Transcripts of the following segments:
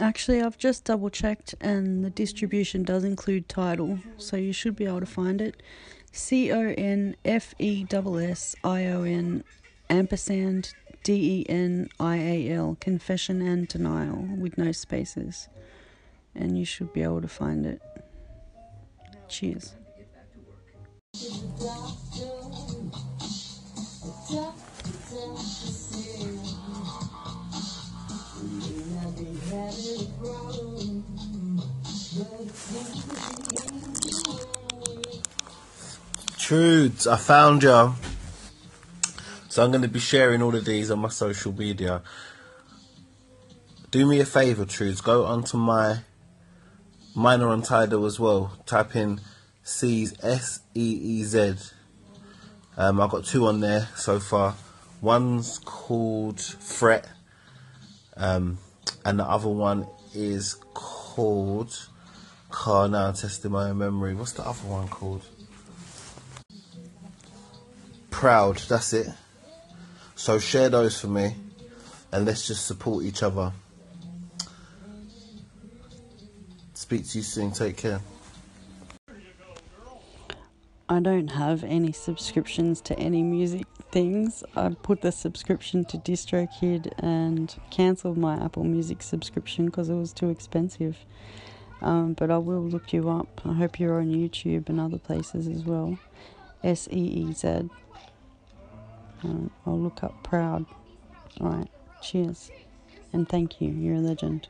Actually, I've just double checked and the distribution does include title, so you should be able to find it. C O N F E S S I O N ampersand D E N I A L, Confession and Denial, with no spaces. And you should be able to find it. Cheers. Truths, I found you. So I'm going to be sharing all of these on my social media. Do me a favour, Truths. Go onto my mine are on Tidal as well. Type in Seez S E E Z. Um, I've got two on there so far. One's called Fret, um, and the other one is called. Car now testing my memory. What's the other one called? Proud. That's it. So share those for me, and let's just support each other. Speak to you soon. Take care. I don't have any subscriptions to any music things. I put the subscription to DistroKid and cancelled my Apple Music subscription because it was too expensive. Um, but I will look you up. I hope you're on YouTube and other places as well. S E E Z. Uh, I'll look up Proud. Alright, cheers. And thank you. You're a legend.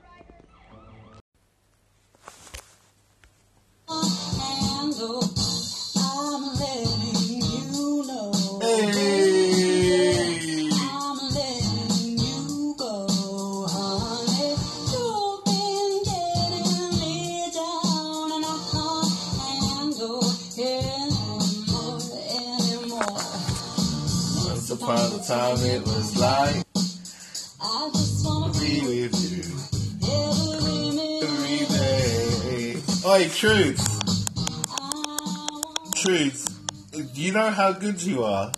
Upon a time it was like I just wanna be with you every day. Oi, Truth, Truth, you know how good you are?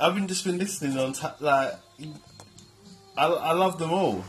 I've been just been listening on ta- like I, I love them all.